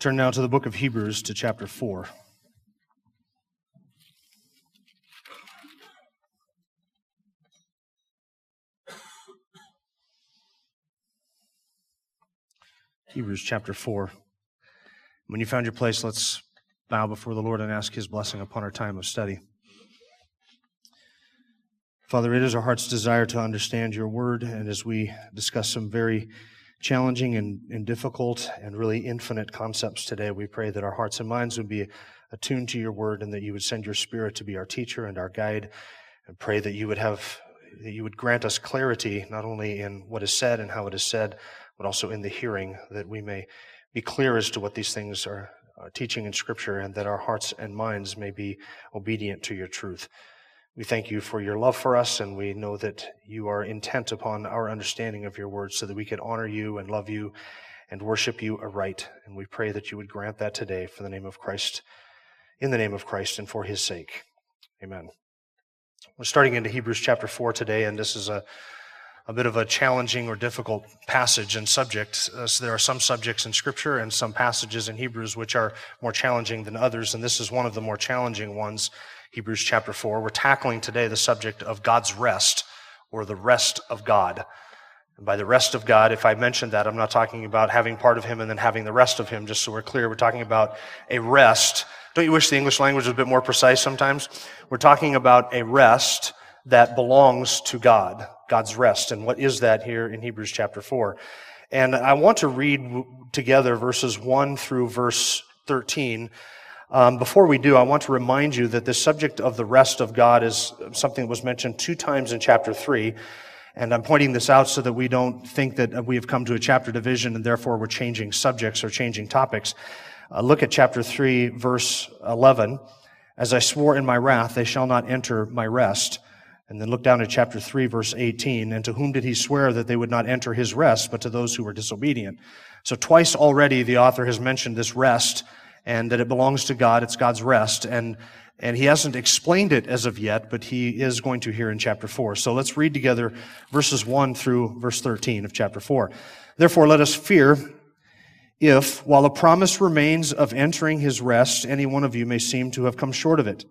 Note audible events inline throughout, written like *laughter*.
Turn now to the book of Hebrews to chapter 4. Hebrews chapter 4. When you found your place, let's bow before the Lord and ask His blessing upon our time of study. Father, it is our heart's desire to understand your word, and as we discuss some very challenging and, and difficult and really infinite concepts today, we pray that our hearts and minds would be attuned to your word and that you would send your spirit to be our teacher and our guide, and pray that you would have that you would grant us clarity not only in what is said and how it is said, but also in the hearing, that we may be clear as to what these things are, are teaching in Scripture, and that our hearts and minds may be obedient to your truth. We thank you for your love for us, and we know that you are intent upon our understanding of your words so that we can honor you and love you and worship you aright. And we pray that you would grant that today for the name of Christ, in the name of Christ, and for his sake. Amen. We're starting into Hebrews chapter 4 today, and this is a a bit of a challenging or difficult passage and subject. Uh, so there are some subjects in Scripture and some passages in Hebrews which are more challenging than others, and this is one of the more challenging ones, Hebrews chapter 4. We're tackling today the subject of God's rest, or the rest of God. And by the rest of God, if I mentioned that, I'm not talking about having part of Him and then having the rest of Him, just so we're clear. We're talking about a rest. Don't you wish the English language was a bit more precise sometimes? We're talking about a rest that belongs to God, God's rest. And what is that here in Hebrews chapter 4? And I want to read together verses 1 through verse 13. Um, before we do, I want to remind you that the subject of the rest of God is something that was mentioned two times in chapter 3. And I'm pointing this out so that we don't think that we have come to a chapter division and therefore we're changing subjects or changing topics. Uh, look at chapter 3, verse 11. As I swore in my wrath, they shall not enter my rest. And then look down at chapter 3, verse 18. And to whom did he swear that they would not enter his rest, but to those who were disobedient? So twice already the author has mentioned this rest and that it belongs to God. It's God's rest. And, and he hasn't explained it as of yet, but he is going to here in chapter 4. So let's read together verses 1 through verse 13 of chapter 4. Therefore, let us fear if, while a promise remains of entering his rest, any one of you may seem to have come short of it.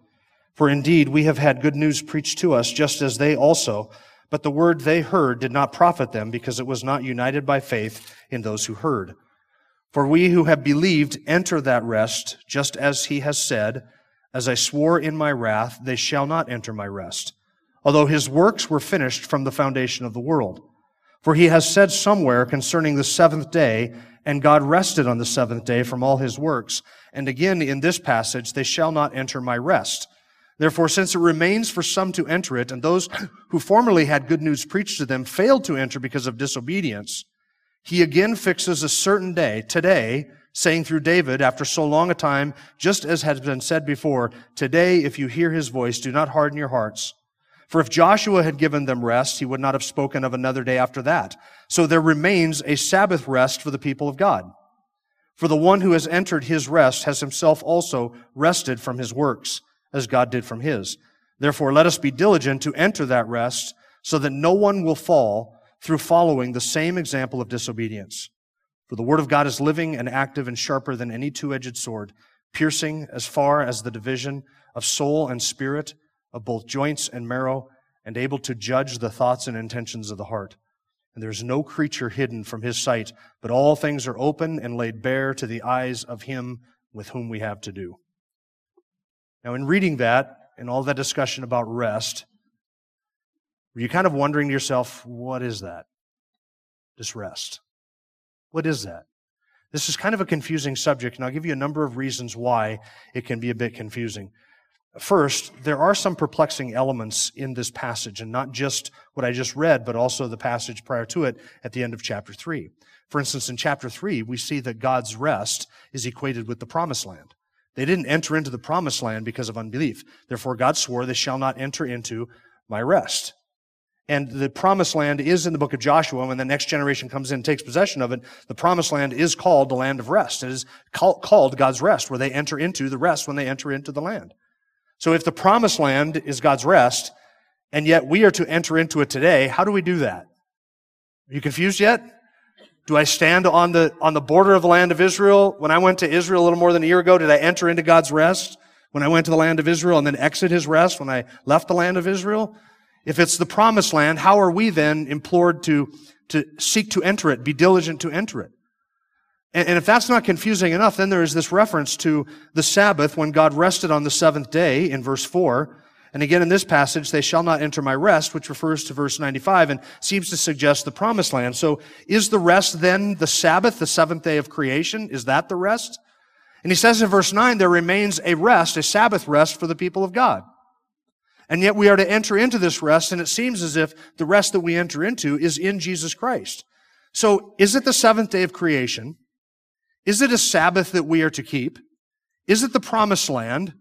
For indeed, we have had good news preached to us, just as they also, but the word they heard did not profit them, because it was not united by faith in those who heard. For we who have believed enter that rest, just as he has said, As I swore in my wrath, they shall not enter my rest, although his works were finished from the foundation of the world. For he has said somewhere concerning the seventh day, and God rested on the seventh day from all his works. And again in this passage, they shall not enter my rest. Therefore, since it remains for some to enter it, and those who formerly had good news preached to them failed to enter because of disobedience, he again fixes a certain day, today, saying through David, after so long a time, just as has been said before, today, if you hear his voice, do not harden your hearts. For if Joshua had given them rest, he would not have spoken of another day after that. So there remains a Sabbath rest for the people of God. For the one who has entered his rest has himself also rested from his works as God did from his. Therefore, let us be diligent to enter that rest so that no one will fall through following the same example of disobedience. For the word of God is living and active and sharper than any two-edged sword, piercing as far as the division of soul and spirit, of both joints and marrow, and able to judge the thoughts and intentions of the heart. And there is no creature hidden from his sight, but all things are open and laid bare to the eyes of him with whom we have to do. Now, in reading that and all that discussion about rest, were you kind of wondering to yourself, what is that? This rest. What is that? This is kind of a confusing subject, and I'll give you a number of reasons why it can be a bit confusing. First, there are some perplexing elements in this passage, and not just what I just read, but also the passage prior to it at the end of chapter 3. For instance, in chapter 3, we see that God's rest is equated with the promised land. They didn't enter into the promised land because of unbelief. Therefore, God swore they shall not enter into my rest. And the promised land is in the book of Joshua. When the next generation comes in and takes possession of it, the promised land is called the land of rest. It is called God's rest, where they enter into the rest when they enter into the land. So if the promised land is God's rest, and yet we are to enter into it today, how do we do that? Are you confused yet? Do I stand on the, on the border of the land of Israel? When I went to Israel a little more than a year ago, did I enter into God's rest? When I went to the land of Israel and then exit his rest when I left the land of Israel? If it's the promised land, how are we then implored to, to seek to enter it, be diligent to enter it? And, and if that's not confusing enough, then there is this reference to the Sabbath when God rested on the seventh day in verse 4. And again in this passage, they shall not enter my rest, which refers to verse 95 and seems to suggest the promised land. So is the rest then the Sabbath, the seventh day of creation? Is that the rest? And he says in verse 9, there remains a rest, a Sabbath rest for the people of God. And yet we are to enter into this rest, and it seems as if the rest that we enter into is in Jesus Christ. So is it the seventh day of creation? Is it a Sabbath that we are to keep? Is it the promised land?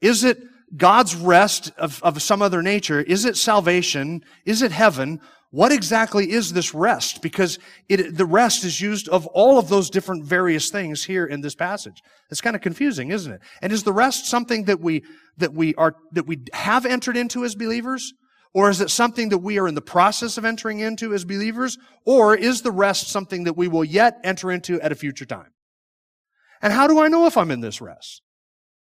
Is it God's rest of, of some other nature? Is it salvation? Is it heaven? What exactly is this rest? Because it, the rest is used of all of those different various things here in this passage. It's kind of confusing, isn't it? And is the rest something that we, that we are, that we have entered into as believers? Or is it something that we are in the process of entering into as believers? Or is the rest something that we will yet enter into at a future time? And how do I know if I'm in this rest?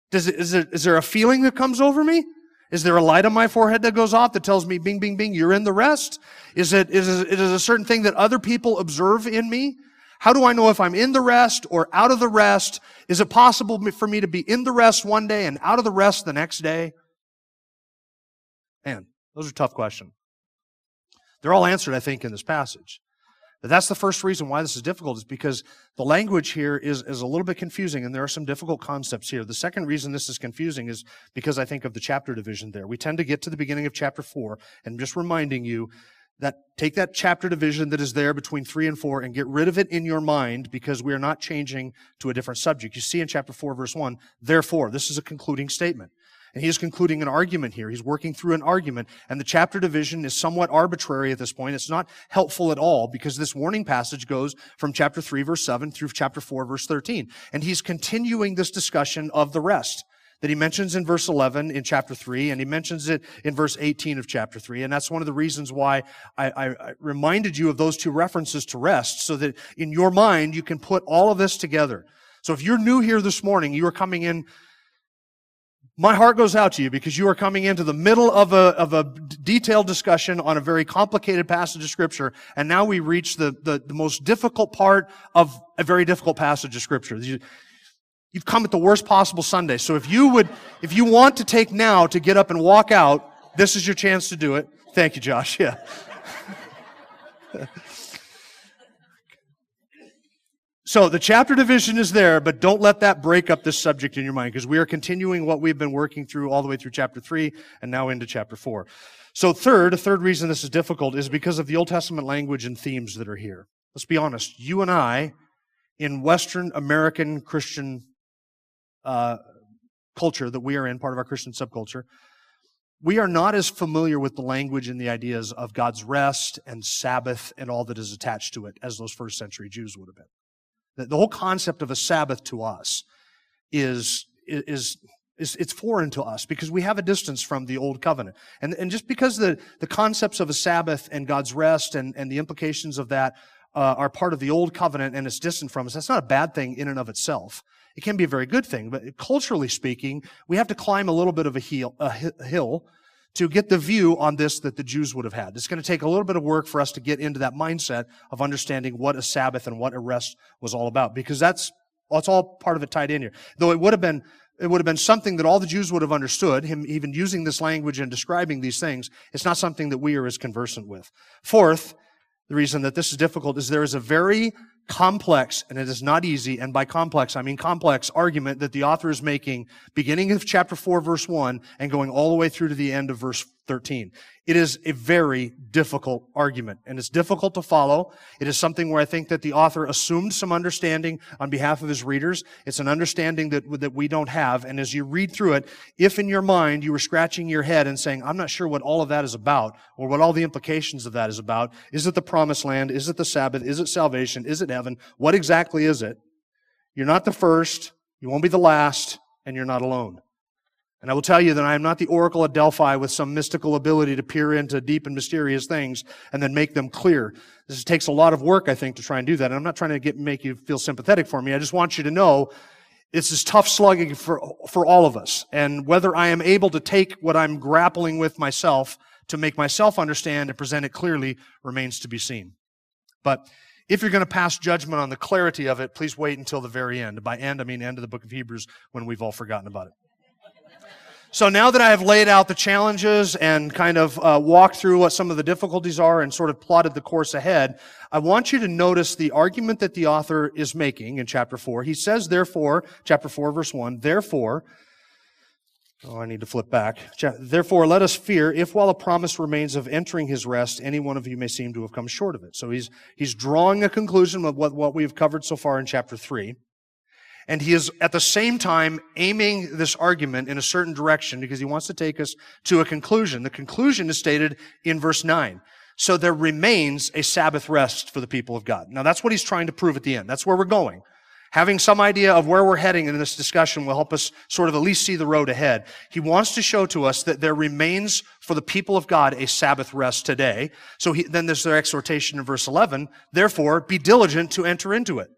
Does it, is, it, is there a feeling that comes over me? Is there a light on my forehead that goes off that tells me, bing, bing, bing, you're in the rest? Is it, is it, is it a certain thing that other people observe in me? How do I know if I'm in the rest or out of the rest? Is it possible for me to be in the rest one day and out of the rest the next day? Man, those are tough questions. They're all answered, I think, in this passage. That's the first reason why this is difficult is because the language here is, is a little bit confusing and there are some difficult concepts here. The second reason this is confusing is because I think of the chapter division there. We tend to get to the beginning of chapter four and I'm just reminding you that take that chapter division that is there between three and four and get rid of it in your mind because we are not changing to a different subject. You see in chapter four, verse one, therefore, this is a concluding statement. And he is concluding an argument here. He's working through an argument. And the chapter division is somewhat arbitrary at this point. It's not helpful at all because this warning passage goes from chapter 3 verse 7 through chapter 4 verse 13. And he's continuing this discussion of the rest that he mentions in verse 11 in chapter 3, and he mentions it in verse 18 of chapter 3. And that's one of the reasons why I, I, I, reminded you of those two references to rest, so that in your mind you can put all of this together. So if you're new here this morning, you are coming in my heart goes out to you because you are coming into the middle of a, of a detailed discussion on a very complicated passage of scripture. And now we reach the, the, the most difficult part of a very difficult passage of scripture. You, you've come at the worst possible Sunday. So if you would, if you want to take now to get up and walk out, this is your chance to do it. Thank you, Josh. *laughs* Yeah. So the chapter division is there, but don't let that break up this subject in your mind because we are continuing what we've been working through all the way through chapter three and now into chapter four. So third, a third reason this is difficult is because of the Old Testament language and themes that are here. Let's be honest. You and I, in Western American Christian uh, culture that we are in, part of our Christian subculture, we are not as familiar with the language and the ideas of God's rest and Sabbath and all that is attached to it as those first century Jews would have been. The whole concept of a Sabbath to us is, is, is, it's foreign to us because we have a distance from the old covenant. And, and just because the, the concepts of a Sabbath and God's rest and, and the implications of that uh, are part of the old covenant and it's distant from us, that's not a bad thing in and of itself. It can be a very good thing, but culturally speaking, we have to climb a little bit of a, heel, a hill to get the view on this that the Jews would have had. It's going to take a little bit of work for us to get into that mindset of understanding what a Sabbath and what a rest was all about, because that's, that's all part of it tied in here. Though it would have been, it would have been something that all the Jews would have understood, him even using this language and describing these things. It's not something that we are as conversant with. Fourth, the reason that this is difficult is there is a very complex, and it is not easy, and by complex, I mean complex argument that the author is making beginning of chapter 4, verse 1, and going all the way through to the end of verse 13. It is a very difficult argument and it's difficult to follow. It is something where I think that the author assumed some understanding on behalf of his readers. It's an understanding that, that we don't have. And as you read through it, if in your mind you were scratching your head and saying, I'm not sure what all of that is about or what all the implications of that is about. Is it the promised land? Is it the Sabbath? Is it salvation? Is it heaven? What exactly is it? You're not the first. You won't be the last and you're not alone. And I will tell you that I am not the oracle at Delphi with some mystical ability to peer into deep and mysterious things and then make them clear. This takes a lot of work, I think, to try and do that. And I'm not trying to get, make you feel sympathetic for me. I just want you to know this tough slugging for, for all of us. And whether I am able to take what I'm grappling with myself to make myself understand and present it clearly remains to be seen. But if you're going to pass judgment on the clarity of it, please wait until the very end. By end, I mean end of the book of Hebrews when we've all forgotten about it. So now that I have laid out the challenges and kind of uh, walked through what some of the difficulties are and sort of plotted the course ahead, I want you to notice the argument that the author is making in chapter 4. He says, therefore, chapter 4, verse 1, therefore, oh, I need to flip back. Therefore, let us fear if while a promise remains of entering his rest, any one of you may seem to have come short of it. So he's, he's drawing a conclusion of what, what we've covered so far in chapter 3. And he is at the same time aiming this argument in a certain direction because he wants to take us to a conclusion. The conclusion is stated in verse 9. So there remains a Sabbath rest for the people of God. Now that's what he's trying to prove at the end. That's where we're going. Having some idea of where we're heading in this discussion will help us sort of at least see the road ahead. He wants to show to us that there remains for the people of God a Sabbath rest today. So he, then there's their exhortation in verse 11. Therefore, be diligent to enter into it.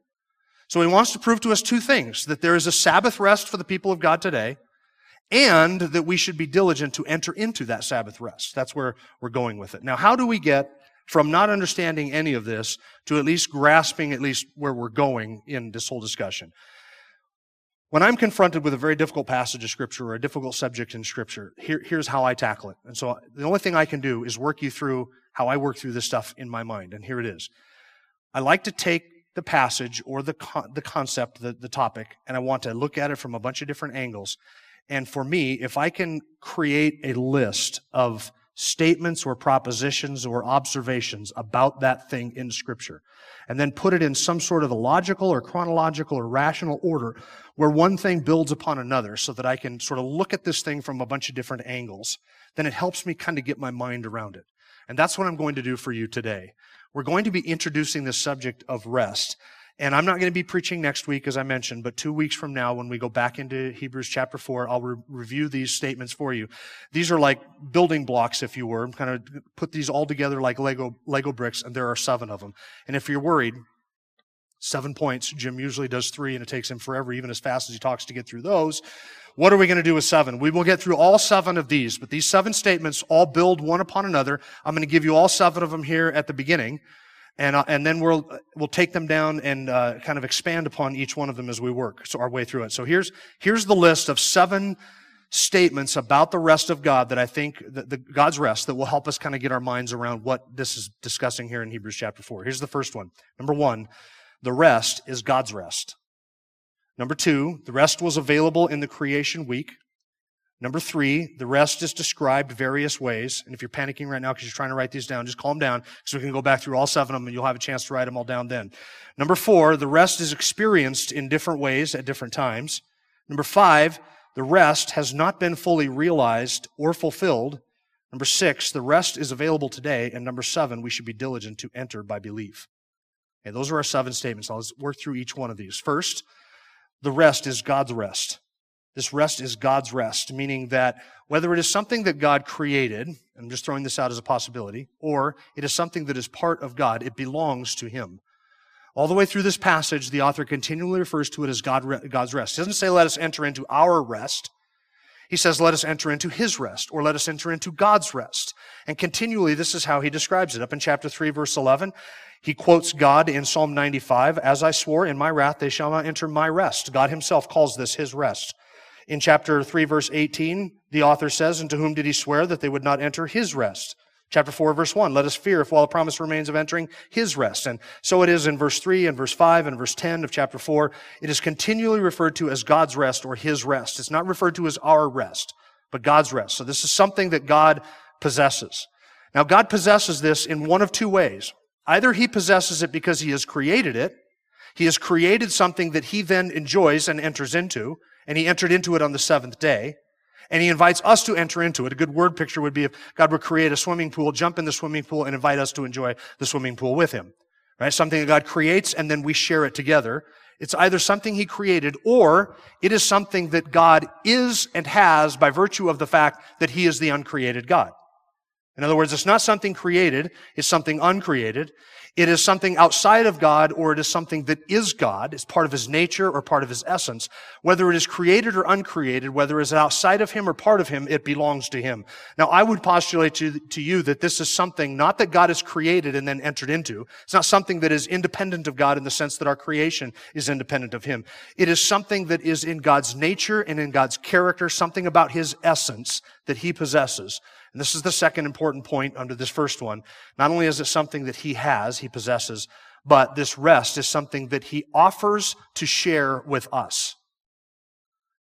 So he wants to prove to us two things that there is a Sabbath rest for the people of God today, and that we should be diligent to enter into that Sabbath rest. That's where we're going with it. Now, how do we get from not understanding any of this to at least grasping at least where we're going in this whole discussion? When I'm confronted with a very difficult passage of Scripture or a difficult subject in Scripture, here, here's how I tackle it. And so the only thing I can do is work you through how I work through this stuff in my mind. And here it is. I like to take the passage or the, con- the concept, the, the topic, and I want to look at it from a bunch of different angles. And for me, if I can create a list of statements or propositions or observations about that thing in Scripture, and then put it in some sort of a logical or chronological or rational order where one thing builds upon another so that I can sort of look at this thing from a bunch of different angles, then it helps me kind of get my mind around it. And that's what I'm going to do for you today. We're going to be introducing the subject of rest. And I'm not going to be preaching next week, as I mentioned, but two weeks from now, when we go back into Hebrews chapter 4, I'll re- review these statements for you. These are like building blocks, if you were, kind of put these all together like Lego, Lego bricks, and there are seven of them. And if you're worried, seven points. Jim usually does three, and it takes him forever, even as fast as he talks, to get through those. What are we going to do with seven? We will get through all seven of these, but these seven statements all build one upon another. I'm going to give you all seven of them here at the beginning, and uh, and then we'll we'll take them down and uh, kind of expand upon each one of them as we work so our way through it. So here's here's the list of seven statements about the rest of God that I think that the God's rest that will help us kind of get our minds around what this is discussing here in Hebrews chapter four. Here's the first one. Number one, the rest is God's rest. Number two, the rest was available in the creation week. Number three, the rest is described various ways. And if you're panicking right now because you're trying to write these down, just calm down because we can go back through all seven of them and you'll have a chance to write them all down then. Number four, the rest is experienced in different ways at different times. Number five, the rest has not been fully realized or fulfilled. Number six, the rest is available today. And number seven, we should be diligent to enter by belief. Okay, those are our seven statements. I'll work through each one of these. First, the rest is God's rest. This rest is God's rest, meaning that whether it is something that God created, I'm just throwing this out as a possibility, or it is something that is part of God, it belongs to Him. All the way through this passage, the author continually refers to it as God, God's rest. He doesn't say, let us enter into our rest. He says, let us enter into His rest, or let us enter into God's rest. And continually, this is how he describes it. Up in chapter 3, verse 11, he quotes God in Psalm 95, As I swore in my wrath, they shall not enter my rest. God himself calls this his rest. In chapter 3, verse 18, the author says, And to whom did he swear that they would not enter his rest? Chapter 4, verse 1, let us fear if while the promise remains of entering his rest. And so it is in verse 3 and verse 5 and verse 10 of chapter 4. It is continually referred to as God's rest or his rest. It's not referred to as our rest, but God's rest. So this is something that God possesses. Now, God possesses this in one of two ways. Either he possesses it because he has created it, he has created something that he then enjoys and enters into, and he entered into it on the seventh day, and he invites us to enter into it. A good word picture would be if God would create a swimming pool, jump in the swimming pool, and invite us to enjoy the swimming pool with him. Right? Something that God creates and then we share it together. It's either something he created or it is something that God is and has by virtue of the fact that he is the uncreated God. In other words, it's not something created, it's something uncreated. It is something outside of God or it is something that is God. It's part of his nature or part of his essence. Whether it is created or uncreated, whether it is outside of him or part of him, it belongs to him. Now, I would postulate to, to you that this is something not that God has created and then entered into. It's not something that is independent of God in the sense that our creation is independent of him. It is something that is in God's nature and in God's character, something about his essence that he possesses. And this is the second important point under this first one. Not only is it something that he has, he possesses, but this rest is something that he offers to share with us.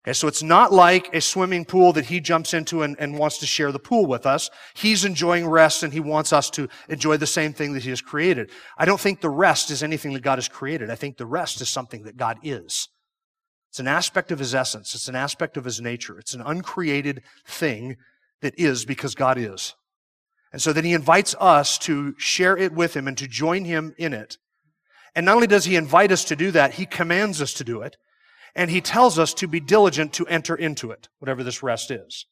Okay, so it's not like a swimming pool that he jumps into and, and, wants to share the pool with us. He's enjoying rest and he wants us to enjoy the same thing that he has created. I don't think the rest is anything that God has created. I think the rest is something that God is. It's an aspect of his essence. It's an aspect of his nature. It's an uncreated thing that is because God is. And so then he invites us to share it with him and to join him in it. And not only does he invite us to do that, he commands us to do it. And he tells us to be diligent to enter into it, whatever this rest is.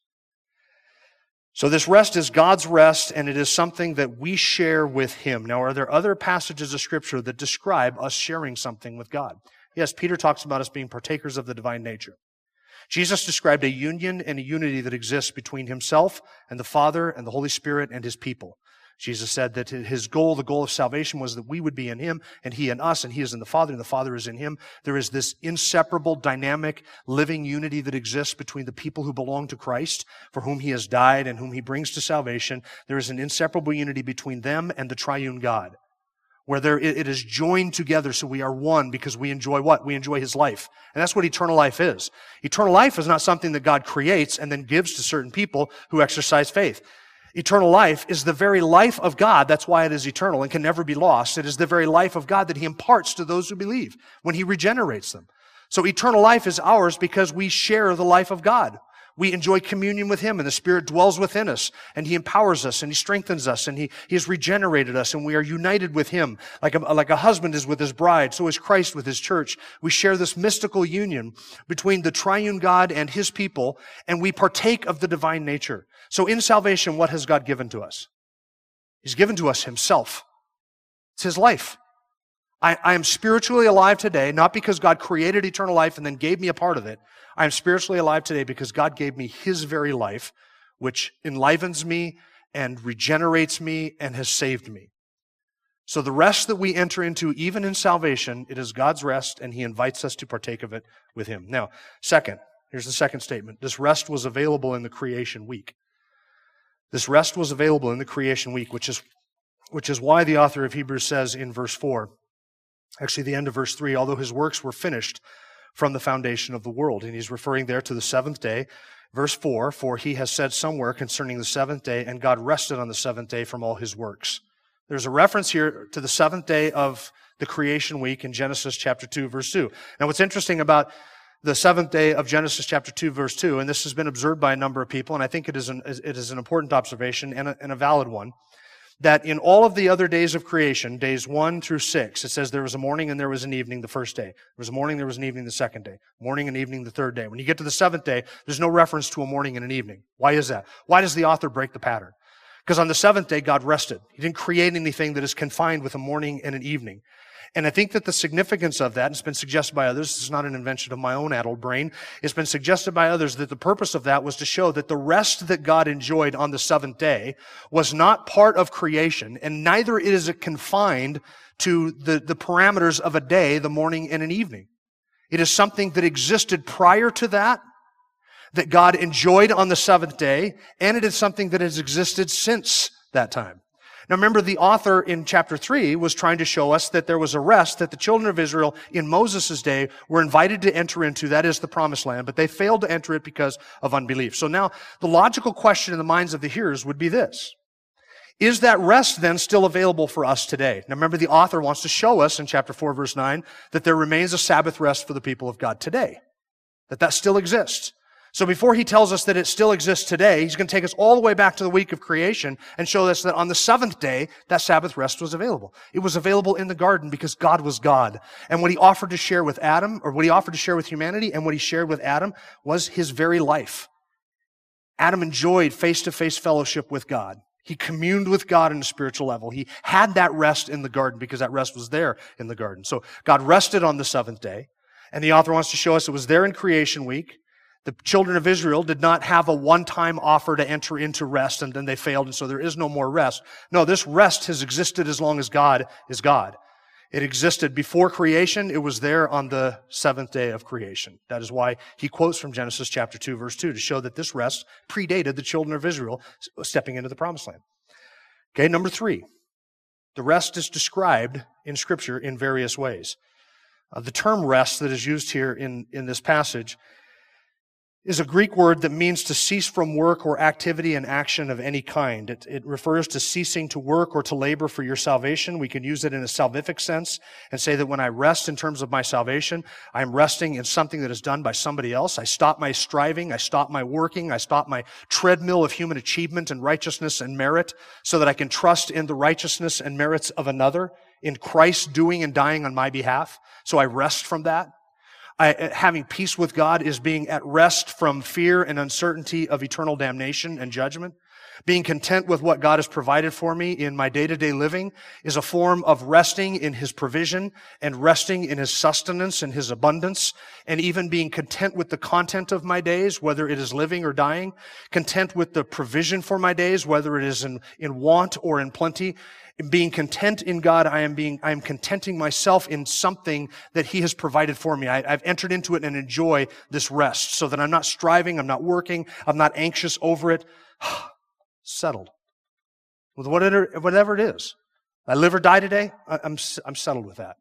So this rest is God's rest, and it is something that we share with Him. Now, are there other passages of Scripture that describe us sharing something with God? Yes, Peter talks about us being partakers of the divine nature. Jesus described a union and a unity that exists between himself and the Father and the Holy Spirit and his people. Jesus said that his goal, the goal of salvation, was that we would be in him and he in us, and he is in the Father and the Father is in him. There is this inseparable, dynamic, living unity that exists between the people who belong to Christ, for whom he has died and whom he brings to salvation. There is an inseparable unity between them and the triune God where there, it is joined together so we are one because we enjoy what? We enjoy His life. And that's what eternal life is. Eternal life is not something that God creates and then gives to certain people who exercise faith. Eternal life is the very life of God. That's why it is eternal and can never be lost. It is the very life of God that He imparts to those who believe when He regenerates them. So eternal life is ours because we share the life of God. We enjoy communion with Him and the Spirit dwells within us and He empowers us and He strengthens us and He, he has regenerated us and we are united with Him like a, like a husband is with his bride. So is Christ with His church. We share this mystical union between the triune God and His people and we partake of the divine nature. So in salvation, what has God given to us? He's given to us Himself. It's His life. I, I am spiritually alive today, not because God created eternal life and then gave me a part of it. I am spiritually alive today because God gave me His very life, which enlivens me and regenerates me and has saved me. So the rest that we enter into, even in salvation, it is God's rest, and He invites us to partake of it with Him. Now, second, here's the second statement. This rest was available in the creation week. This rest was available in the creation week, which is, which is why the author of Hebrews says in verse 4, actually the end of verse 3, although his works were finished from the foundation of the world. And he's referring there to the seventh day. Verse 4, for he has said somewhere concerning the seventh day, and God rested on the seventh day from all his works. There's a reference here to the seventh day of the creation week in Genesis chapter 2, verse 2. Now, what's interesting about the seventh day of Genesis chapter 2, verse 2, and this has been observed by a number of people, and I think it is an, it is an important observation and a, and a valid one that in all of the other days of creation, days one through six, it says there was a morning and there was an evening the first day. There was a morning, there was an evening the second day. Morning and evening the third day. When you get to the seventh day, there's no reference to a morning and an evening. Why is that? Why does the author break the pattern? Because on the seventh day, God rested. He didn't create anything that is confined with a morning and an evening. And I think that the significance of that, and it's been suggested by others, is not an invention of my own addled brain, it's been suggested by others that the purpose of that was to show that the rest that God enjoyed on the seventh day was not part of creation, and neither is it confined to the, the parameters of a day, the morning and an evening. It is something that existed prior to that, that God enjoyed on the seventh day, and it is something that has existed since that time. Now remember, the author in chapter 3 was trying to show us that there was a rest that the children of Israel in Moses' day were invited to enter into, that is the promised land, but they failed to enter it because of unbelief. So now, the logical question in the minds of the hearers would be this. Is that rest then still available for us today? Now remember, the author wants to show us in chapter 4 verse 9 that there remains a Sabbath rest for the people of God today. That that still exists. So before he tells us that it still exists today, he's going to take us all the way back to the week of creation and show us that on the seventh day, that Sabbath rest was available. It was available in the garden because God was God. And what he offered to share with Adam, or what he offered to share with humanity, and what he shared with Adam was his very life. Adam enjoyed face-to-face fellowship with God. He communed with God on a spiritual level. He had that rest in the garden because that rest was there in the garden. So God rested on the seventh day. And the author wants to show us it was there in creation week. The children of Israel did not have a one-time offer to enter into rest and then they failed and so there is no more rest. No, this rest has existed as long as God is God. It existed before creation. It was there on the seventh day of creation. That is why he quotes from Genesis chapter 2 verse 2 to show that this rest predated the children of Israel stepping into the promised land. Okay, number three. The rest is described in scripture in various ways. Uh, the term rest that is used here in, in this passage is a Greek word that means to cease from work or activity and action of any kind. It, it, refers to ceasing to work or to labor for your salvation. We can use it in a salvific sense and say that when I rest in terms of my salvation, I am resting in something that is done by somebody else. I stop my striving. I stop my working. I stop my treadmill of human achievement and righteousness and merit so that I can trust in the righteousness and merits of another in Christ doing and dying on my behalf. So I rest from that. I, uh, having peace with God is being at rest from fear and uncertainty of eternal damnation and judgment. Being content with what God has provided for me in my day-to-day living is a form of resting in His provision and resting in His sustenance and His abundance and even being content with the content of my days, whether it is living or dying, content with the provision for my days, whether it is in, in want or in plenty, being content in God, I am being, I am contenting myself in something that He has provided for me. I, have entered into it and enjoy this rest so that I'm not striving, I'm not working, I'm not anxious over it. *sighs* settled. With whatever, whatever it is. I live or die today, I, I'm, I'm settled with that.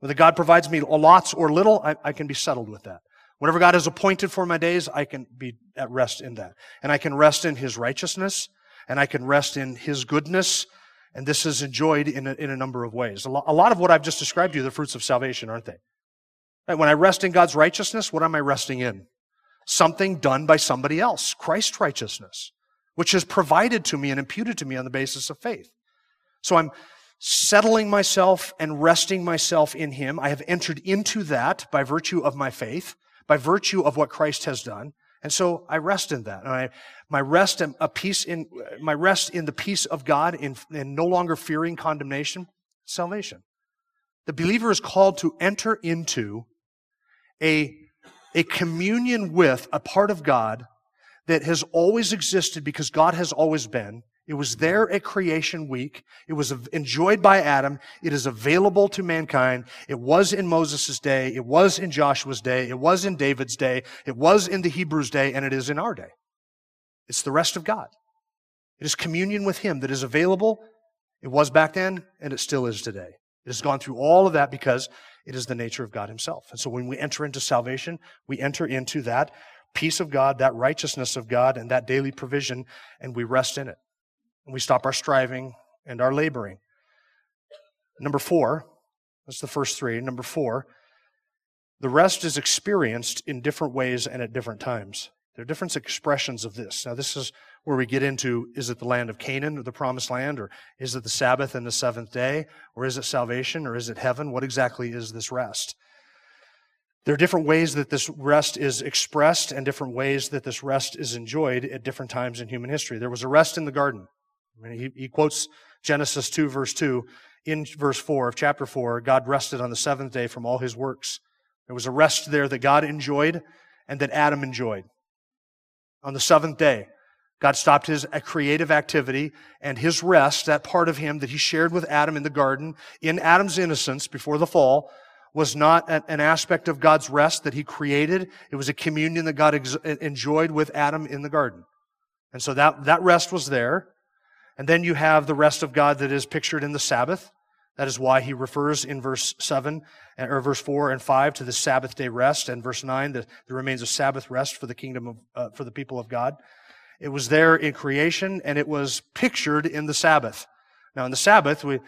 Whether God provides me lots or little, I, I can be settled with that. Whatever God has appointed for my days, I can be at rest in that. And I can rest in His righteousness, and I can rest in His goodness, and this is enjoyed in a, in a number of ways. A, lo- a lot of what I've just described to you, the fruits of salvation, aren't they? Right? When I rest in God's righteousness, what am I resting in? Something done by somebody else, Christ's righteousness, which is provided to me and imputed to me on the basis of faith. So I'm settling myself and resting myself in Him. I have entered into that by virtue of my faith, by virtue of what Christ has done. And so I rest in that. I, my rest and a peace in, my rest in the peace of God in, in no longer fearing condemnation, salvation. The believer is called to enter into a, a communion with a part of God that has always existed because God has always been. It was there at creation week. It was enjoyed by Adam. It is available to mankind. It was in Moses' day. It was in Joshua's day. It was in David's day. It was in the Hebrews' day, and it is in our day. It's the rest of God. It is communion with Him that is available. It was back then, and it still is today. It has gone through all of that because it is the nature of God Himself. And so when we enter into salvation, we enter into that peace of God, that righteousness of God, and that daily provision, and we rest in it. And we stop our striving and our laboring. Number four, that's the first three. Number four, the rest is experienced in different ways and at different times. There are different expressions of this. Now, this is where we get into is it the land of Canaan or the promised land, or is it the Sabbath and the seventh day, or is it salvation, or is it heaven? What exactly is this rest? There are different ways that this rest is expressed and different ways that this rest is enjoyed at different times in human history. There was a rest in the garden. He, he quotes Genesis 2, verse 2. In verse 4 of chapter 4, God rested on the seventh day from all his works. There was a rest there that God enjoyed and that Adam enjoyed. On the seventh day, God stopped his creative activity and his rest, that part of him that he shared with Adam in the garden, in Adam's innocence before the fall, was not an aspect of God's rest that he created. It was a communion that God ex- enjoyed with Adam in the garden. And so that, that rest was there. And then you have the rest of God that is pictured in the Sabbath. That is why he refers in verse 7 or verse 4 and 5 to the Sabbath day rest, and verse 9, that there remains a Sabbath rest for the kingdom of, uh, for the people of God. It was there in creation, and it was pictured in the Sabbath. Now, in the Sabbath, we,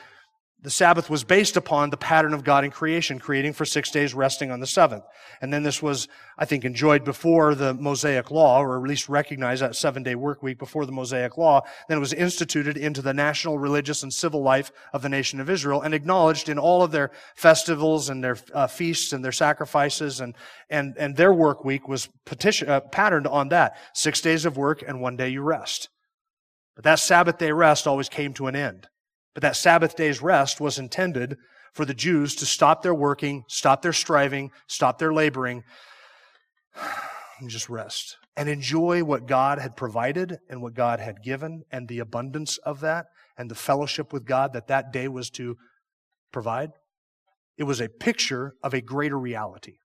the Sabbath was based upon the pattern of God in creation, creating for six days, resting on the seventh. And then this was, I think, enjoyed before the Mosaic Law, or at least recognized that seven day work week before the Mosaic Law. Then it was instituted into the national, religious, and civil life of the nation of Israel and acknowledged in all of their festivals and their uh, feasts and their sacrifices and, and, and their work week was petition, uh, patterned on that. Six days of work and one day you rest. But that Sabbath day rest always came to an end. But that Sabbath day's rest was intended for the Jews to stop their working, stop their striving, stop their laboring, and just rest and enjoy what God had provided and what God had given and the abundance of that and the fellowship with God that that day was to provide. It was a picture of a greater reality.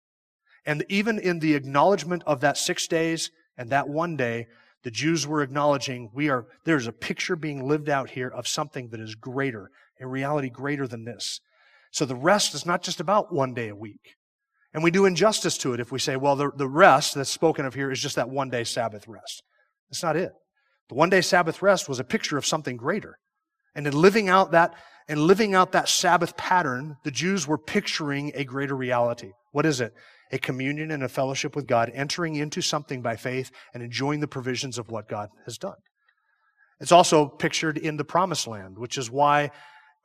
And even in the acknowledgement of that six days and that one day, the Jews were acknowledging we are, there's a picture being lived out here of something that is greater, a reality greater than this. So the rest is not just about one day a week. And we do injustice to it if we say, well, the, the rest that's spoken of here is just that one day Sabbath rest. That's not it. The one day Sabbath rest was a picture of something greater. And in living out that, and living out that Sabbath pattern, the Jews were picturing a greater reality. What is it? A communion and a fellowship with God, entering into something by faith and enjoying the provisions of what God has done. It's also pictured in the promised land, which is why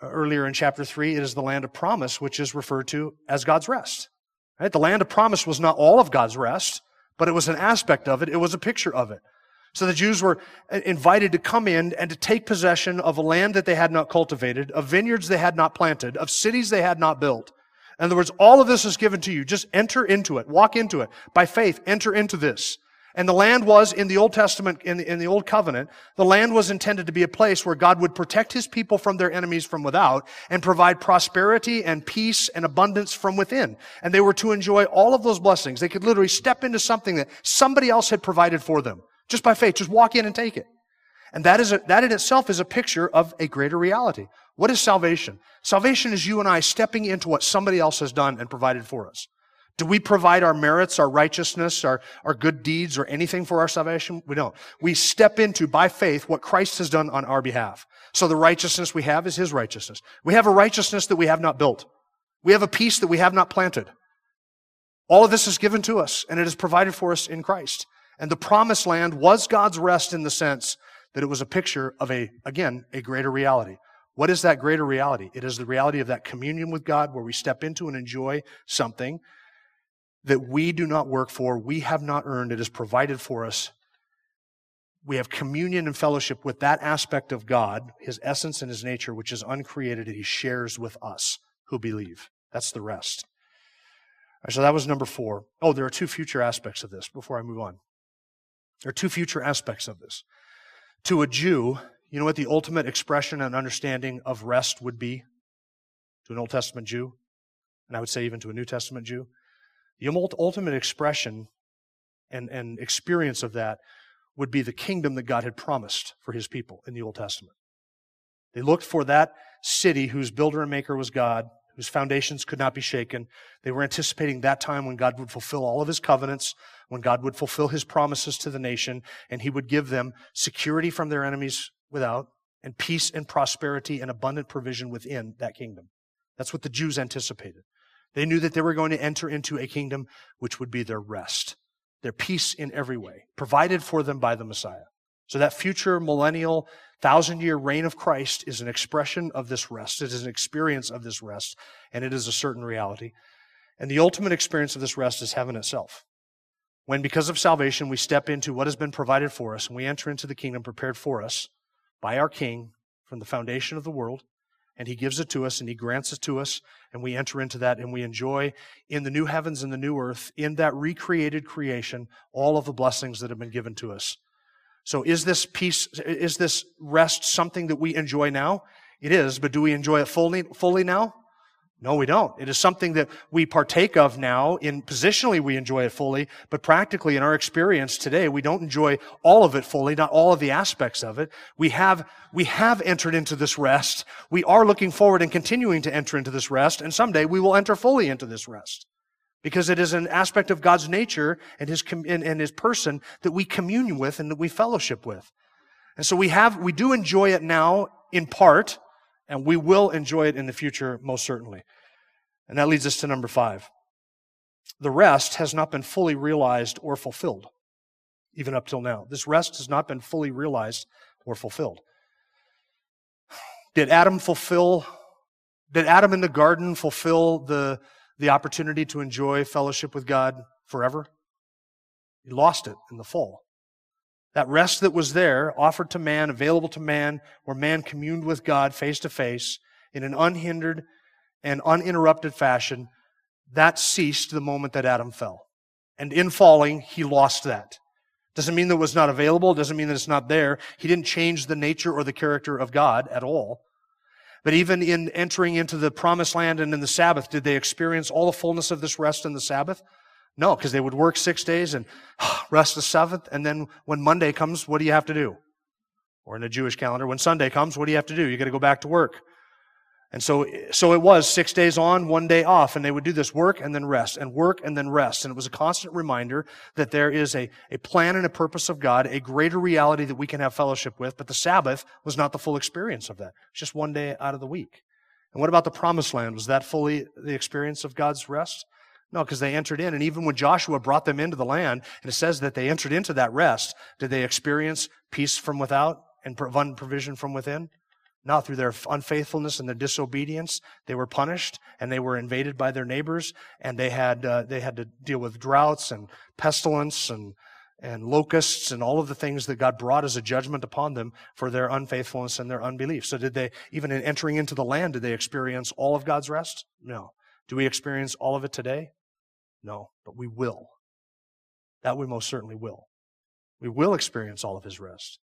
uh, earlier in chapter 3 it is the land of promise, which is referred to as God's rest. Right? The land of promise was not all of God's rest, but it was an aspect of it, it was a picture of it. So the Jews were uh, invited to come in and to take possession of a land that they had not cultivated, of vineyards they had not planted, of cities they had not built. In other words, all of this is given to you. Just enter into it. Walk into it. By faith, enter into this. And the land was, in the Old Testament, in the, in the Old Covenant, the land was intended to be a place where God would protect His people from their enemies from without and provide prosperity and peace and abundance from within. And they were to enjoy all of those blessings. They could literally step into something that somebody else had provided for them. Just by faith. Just walk in and take it. And that is a, that in itself is a picture of a greater reality. What is salvation? Salvation is you and I stepping into what somebody else has done and provided for us. Do we provide our merits, our righteousness, our, our good deeds, or anything for our salvation? We don't. We step into, by faith, what Christ has done on our behalf. So the righteousness we have is His righteousness. We have a righteousness that we have not built. We have a peace that we have not planted. All of this is given to us, and it is provided for us in Christ. And the promised land was God's rest in the sense that it was a picture of a, again, a greater reality. What is that greater reality? It is the reality of that communion with God where we step into and enjoy something that we do not work for, we have not earned, it is provided for us. We have communion and fellowship with that aspect of God, His essence and His nature, which is uncreated, and He shares with us who believe. That's the rest. Right, so that was number four. Oh, there are two future aspects of this before I move on. There are two future aspects of this. To a Jew, you know what the ultimate expression and understanding of rest would be to an Old Testament Jew? And I would say even to a New Testament Jew? The ultimate expression and, and experience of that would be the kingdom that God had promised for his people in the Old Testament. They looked for that city whose builder and maker was God, whose foundations could not be shaken. They were anticipating that time when God would fulfill all of his covenants, when God would fulfill his promises to the nation, and he would give them security from their enemies without, and peace and prosperity and abundant provision within that kingdom. That's what the Jews anticipated. They knew that they were going to enter into a kingdom which would be their rest, their peace in every way, provided for them by the Messiah. So that future millennial, thousand year reign of Christ is an expression of this rest. It is an experience of this rest, and it is a certain reality. And the ultimate experience of this rest is heaven itself. When, because of salvation, we step into what has been provided for us and we enter into the kingdom prepared for us, by our King from the foundation of the world, and He gives it to us and He grants it to us, and we enter into that and we enjoy in the new heavens and the new earth, in that recreated creation, all of the blessings that have been given to us. So is this peace, is this rest something that we enjoy now? It is, but do we enjoy it fully, fully now? No, we don't. It is something that we partake of now. In positionally, we enjoy it fully, but practically in our experience today, we don't enjoy all of it fully, not all of the aspects of it. We have, we have entered into this rest. We are looking forward and continuing to enter into this rest, and someday we will enter fully into this rest. Because it is an aspect of God's nature and his, and, his person that we commune with and that we fellowship with. And so we have, we do enjoy it now in part, and we will enjoy it in the future most certainly. And that leads us to number five. The rest has not been fully realized or fulfilled, even up till now. This rest has not been fully realized or fulfilled. *sighs* Did Adam fulfill, did Adam in the garden fulfill the, the opportunity to enjoy fellowship with God forever? He lost it in the fall. That rest that was there, offered to man, available to man, where man communed with God face to face in an unhindered and uninterrupted fashion, that ceased the moment that Adam fell. And in falling, he lost that. Doesn't mean that it was not available, doesn't mean that it's not there. He didn't change the nature or the character of God at all. But even in entering into the promised land and in the Sabbath, did they experience all the fullness of this rest in the Sabbath? No, because they would work six days and *sighs* rest the seventh. And then when Monday comes, what do you have to do? Or in the Jewish calendar, when Sunday comes, what do you have to do? You got to go back to work. And so, so it was six days on, one day off, and they would do this work and then rest, and work and then rest. And it was a constant reminder that there is a, a plan and a purpose of God, a greater reality that we can have fellowship with, but the Sabbath was not the full experience of that. It's just one day out of the week. And what about the promised land? Was that fully the experience of God's rest? No, because they entered in. And even when Joshua brought them into the land, and it says that they entered into that rest, did they experience peace from without and provision from within? No, through their unfaithfulness and their disobedience, they were punished and they were invaded by their neighbors and they had, uh, they had to deal with droughts and pestilence and, and locusts and all of the things that God brought as a judgment upon them for their unfaithfulness and their unbelief. So did they, even in entering into the land, did they experience all of God's rest? No. Do we experience all of it today? No, but we will. That we most certainly will. We will experience all of his rest.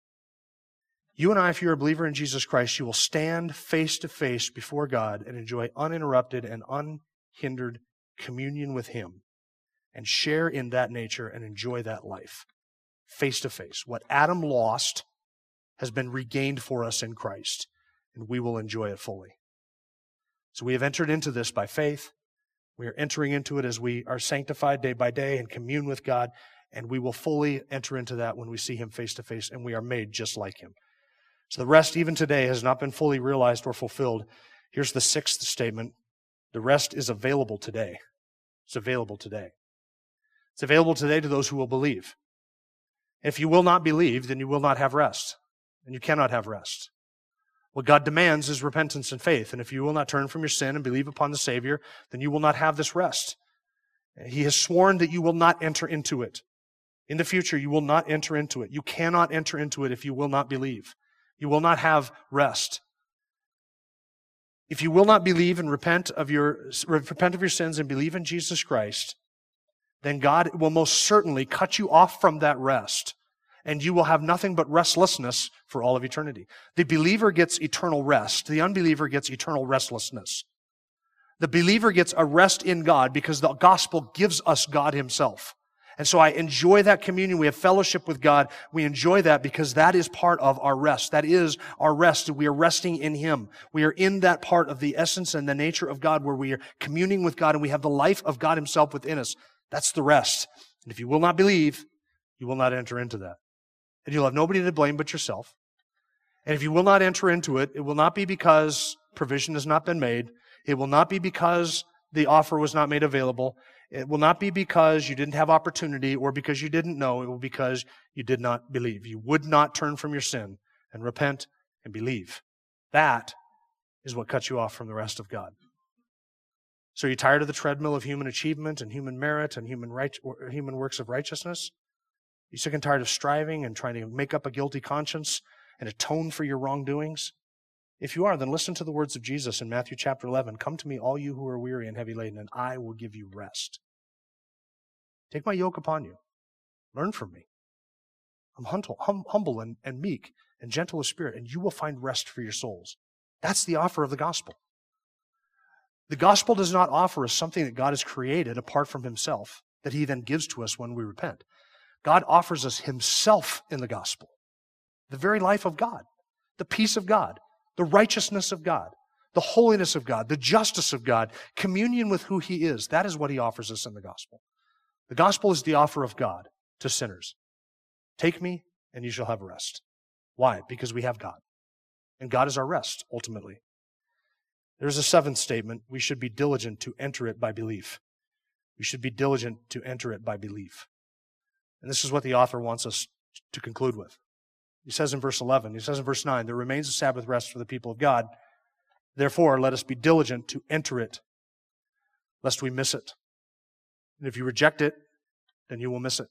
You and I, if you're a believer in Jesus Christ, you will stand face to face before God and enjoy uninterrupted and unhindered communion with him and share in that nature and enjoy that life face to face. What Adam lost has been regained for us in Christ, and we will enjoy it fully. So we have entered into this by faith. We are entering into it as we are sanctified day by day and commune with God, and we will fully enter into that when we see Him face to face, and we are made just like Him. So the rest, even today, has not been fully realized or fulfilled. Here's the sixth statement the rest is available today. It's available today. It's available today to those who will believe. If you will not believe, then you will not have rest, and you cannot have rest. What God demands is repentance and faith. And if you will not turn from your sin and believe upon the Savior, then you will not have this rest. He has sworn that you will not enter into it. In the future, you will not enter into it. You cannot enter into it if you will not believe. You will not have rest. If you will not believe and repent of your, repent of your sins and believe in Jesus Christ, then God will most certainly cut you off from that rest and you will have nothing but restlessness for all of eternity. The believer gets eternal rest. The unbeliever gets eternal restlessness. The believer gets a rest in God because the gospel gives us God himself. And so I enjoy that communion. We have fellowship with God. We enjoy that because that is part of our rest. That is our rest. We are resting in Him. We are in that part of the essence and the nature of God where we are communing with God and we have the life of God Himself within us. That's the rest. And if you will not believe, you will not enter into that and you'll have nobody to blame but yourself. And if you will not enter into it, it will not be because provision has not been made. It will not be because the offer was not made available. It will not be because you didn't have opportunity or because you didn't know. It will be because you did not believe. You would not turn from your sin and repent and believe. That is what cuts you off from the rest of God. So, are you tired of the treadmill of human achievement and human merit and human, right, human works of righteousness? Are You sick and tired of striving and trying to make up a guilty conscience and atone for your wrongdoings? If you are, then listen to the words of Jesus in Matthew chapter 11 Come to me, all you who are weary and heavy laden, and I will give you rest. Take my yoke upon you. Learn from me. I'm humble, and, and meek and gentle of spirit, and you will find rest for your souls. That's the offer of the gospel. The gospel does not offer us something that God has created apart from himself that he then gives to us when we repent. God offers us himself in the gospel, the very life of God, the peace of God, the righteousness of God, the holiness of God, the justice of God, communion with who he is. That is what he offers us in the gospel. The gospel is the offer of God to sinners. Take me and you shall have rest. Why? Because we have God. And God is our rest, ultimately. There's a seventh statement. We should be diligent to enter it by belief. We should be diligent to enter it by belief. And this is what the author wants us to conclude with. He says in verse 11, he says in verse 9, there remains a Sabbath rest for the people of God. Therefore, let us be diligent to enter it, lest we miss it. And if you reject it, then you will miss it.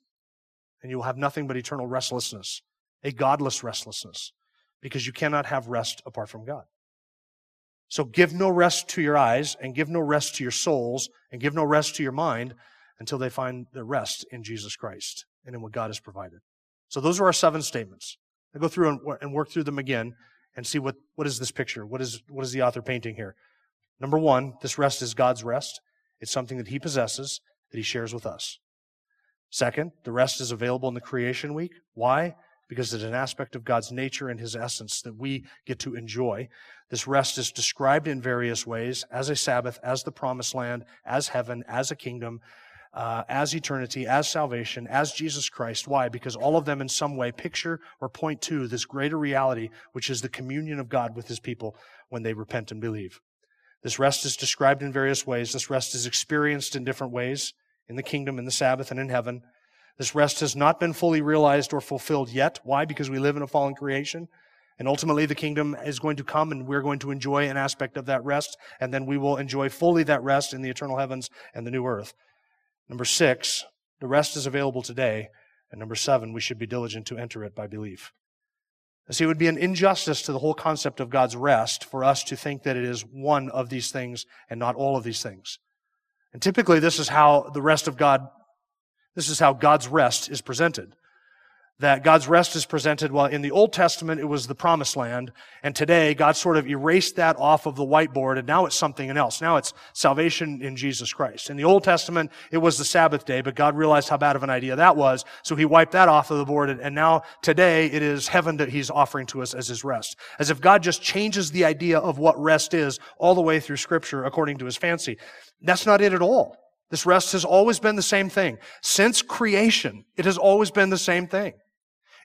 And you will have nothing but eternal restlessness, a godless restlessness, because you cannot have rest apart from God. So give no rest to your eyes, and give no rest to your souls, and give no rest to your mind until they find their rest in Jesus Christ and in what God has provided. So those are our seven statements. I go through and work through them again and see what, what is this picture? What is, what is the author painting here? Number one, this rest is God's rest. It's something that he possesses that he shares with us. Second, the rest is available in the creation week. Why? Because it's an aspect of God's nature and his essence that we get to enjoy. This rest is described in various ways as a Sabbath, as the promised land, as heaven, as a kingdom, uh, as eternity, as salvation, as Jesus Christ. Why? Because all of them in some way picture or point to this greater reality, which is the communion of God with his people when they repent and believe. This rest is described in various ways. This rest is experienced in different ways in the kingdom, in the Sabbath, and in heaven. This rest has not been fully realized or fulfilled yet. Why? Because we live in a fallen creation. And ultimately, the kingdom is going to come and we're going to enjoy an aspect of that rest. And then we will enjoy fully that rest in the eternal heavens and the new earth. Number six, the rest is available today. And number seven, we should be diligent to enter it by belief. See, it would be an injustice to the whole concept of God's rest for us to think that it is one of these things and not all of these things. And typically, this is how the rest of God, this is how God's rest is presented that God's rest is presented. Well, in the Old Testament, it was the promised land. And today, God sort of erased that off of the whiteboard and now it's something else. Now it's salvation in Jesus Christ. In the Old Testament, it was the Sabbath day, but God realized how bad of an idea that was. So he wiped that off of the board. And now today, it is heaven that he's offering to us as his rest. As if God just changes the idea of what rest is all the way through scripture according to his fancy. That's not it at all. This rest has always been the same thing. Since creation, it has always been the same thing.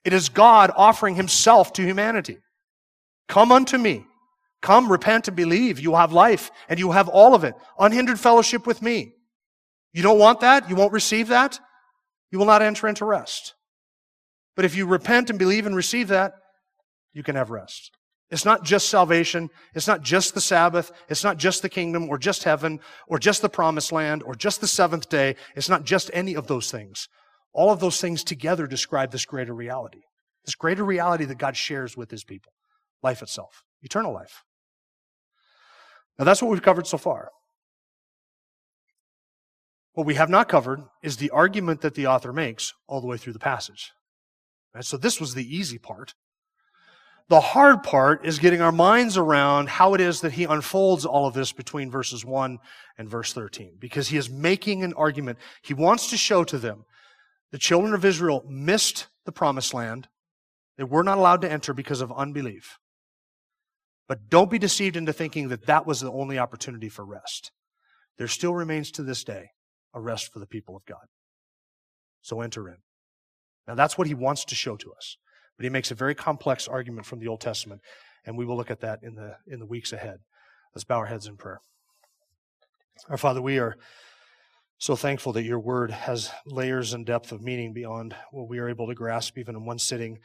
It is God offering himself to humanity. Come unto me. Come, repent and believe. You will have life and you will have all of it. Unhindered fellowship with me. You don't want that? You won't receive that? You will not enter into rest. But if you repent and believe and receive that, you can have rest. It's not just salvation. It's not just the Sabbath. It's not just the kingdom or just heaven or just the promised land or just the seventh day. It's not just any of those things. All of those things together describe this greater reality, this greater reality that God shares with his people life itself, eternal life. Now, that's what we've covered so far. What we have not covered is the argument that the author makes all the way through the passage. Right? So, this was the easy part. The hard part is getting our minds around how it is that he unfolds all of this between verses 1 and verse 13, because he is making an argument. He wants to show to them the children of Israel missed the promised land. They were not allowed to enter because of unbelief. But don't be deceived into thinking that that was the only opportunity for rest. There still remains to this day a rest for the people of God. So enter in. Now that's what he wants to show to us. But he makes a very complex argument from the Old Testament, and we will look at that in the, in the weeks ahead. Let's bow our heads in prayer. Our Father, we are so thankful that your word has layers and depth of meaning beyond what we are able to grasp even in one sitting.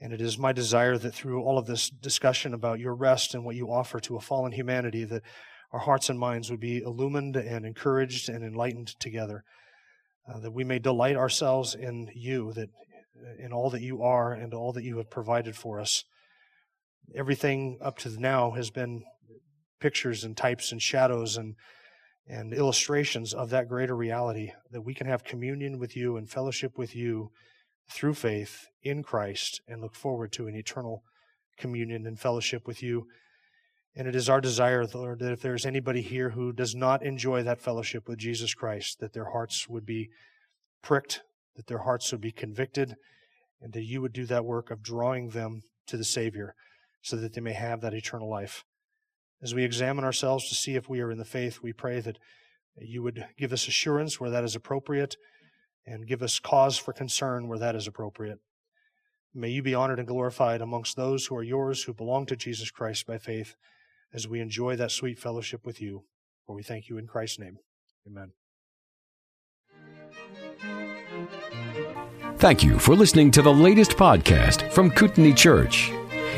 And it is my desire that through all of this discussion about your rest and what you offer to a fallen humanity, that our hearts and minds would be illumined and encouraged and enlightened together. Uh, that we may delight ourselves in you, that in all that you are and all that you have provided for us. Everything up to now has been pictures and types and shadows and and illustrations of that greater reality that we can have communion with you and fellowship with you through faith in Christ and look forward to an eternal communion and fellowship with you And it is our desire, Lord, that if there's anybody here who does not enjoy that fellowship with Jesus Christ, that their hearts would be pricked, that their hearts would be convicted, and that you would do that work of drawing them to the Savior so that they may have that eternal life. As we examine ourselves to see if we are in the faith, we pray that you would give us assurance where that is appropriate and give us cause for concern where that is appropriate. May you be honored and glorified amongst those who are yours who belong to Jesus Christ by faith as we enjoy that sweet fellowship with you. For we thank you in Christ's name. Amen. Thank you for listening to the latest podcast from Kootenai Church.